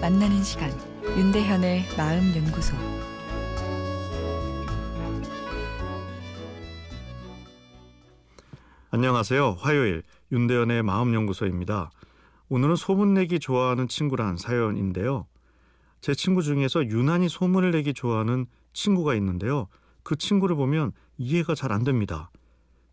만나는 시간 윤대현의 마음 연구소 안녕하세요. 화요일 윤대현의 마음 연구소입니다. 오늘은 소문 내기 좋아하는 친구란 사연인데요. 제 친구 중에서 유난히 소문을 내기 좋아하는 친구가 있는데요. 그 친구를 보면 이해가 잘 안 됩니다.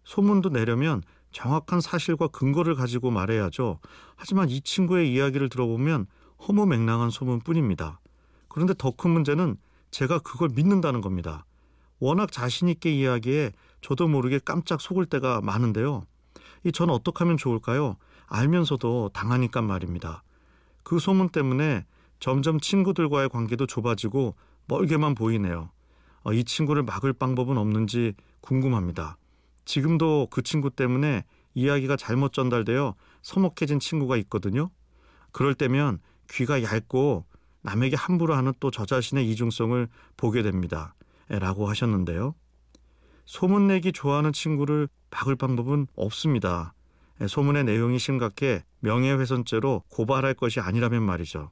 소문도 내려면 정확한 사실과 근거를 가지고 말해야죠. 하지만 이 친구의 이야기를 들어보면 허무맹랑한 소문뿐입니다. 그런데 더 큰 문제는 제가 그걸 믿는다는 겁니다. 워낙 자신있게 이야기해 저도 모르게 깜짝 속을 때가 많은데요. 이 전 어떻게 하면 좋을까요? 알면서도 당하니까 말입니다. 그 소문 때문에 점점 친구들과의 관계도 좁아지고 멀게만 보이네요. 어, 이 친구를 막을 방법은 없는지 궁금합니다. 지금도 그 친구 때문에 이야기가 잘못 전달되어 서먹해진 친구가 있거든요. 그럴 때면 귀가 얇고 남에게 함부로 하는 또 저 자신의 이중성을 보게 됩니다. 라고 하셨는데요. 소문내기 좋아하는 친구를 막을 방법은 없습니다. 소문의 내용이 심각해 명예훼손죄로 고발할 것이 아니라면 말이죠.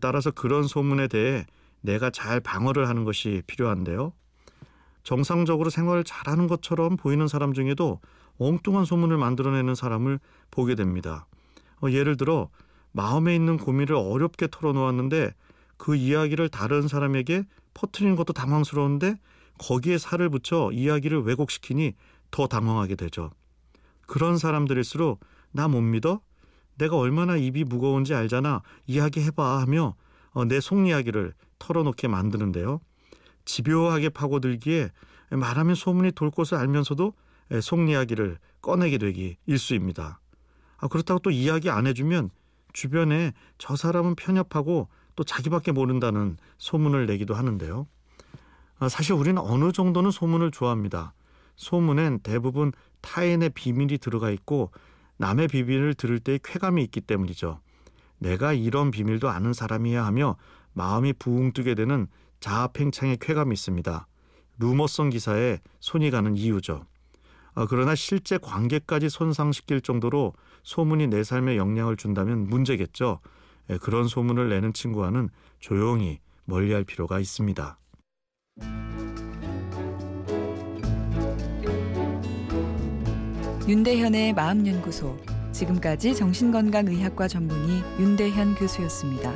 따라서 그런 소문에 대해 내가 잘 방어를 하는 것이 필요한데요. 정상적으로 생활을 잘하는 것처럼 보이는 사람 중에도 엉뚱한 소문을 만들어내는 사람을 보게 됩니다. 어, 예를 들어 마음에 있는 고민을 어렵게 털어놓았는데 그 이야기를 다른 사람에게 퍼뜨리는 것도 당황스러운데 거기에 살을 붙여 이야기를 왜곡시키니 더 당황하게 되죠. 그런 사람들일수록 나 못 믿어? 내가 얼마나 입이 무거운지 알잖아. 이야기해봐 하며 어, 내 속 이야기를 털어놓게 만드는데요. 집요하게 파고들기에 말하면 소문이 돌 것을 알면서도 속 이야기를 꺼내게 되기 일수입니다. 아, 그렇다고 또 이야기 안 해주면 주변에 저 사람은 편협하고 또 자기밖에 모른다는 소문을 내기도 하는데요. 아, 사실 우리는 어느 정도는 소문을 좋아합니다. 소문엔 대부분 타인의 비밀이 들어가 있고 남의 비밀을 들을 때 쾌감이 있기 때문이죠. 내가 이런 비밀도 아는 사람이야 하며 마음이 부웅 뜨게 되는 자아팽창의 쾌감이 있습니다. 루머성 기사에 손이 가는 이유죠. 아, 그러나 실제 관계까지 손상시킬 정도로 소문이 내 삶에 영향을 준다면 문제겠죠. 예, 그런 소문을 내는 친구와는 조용히 멀리할 필요가 있습니다. 윤대현의 마음연구소 지금까지 정신건강의학과 전문의 윤대현 교수였습니다.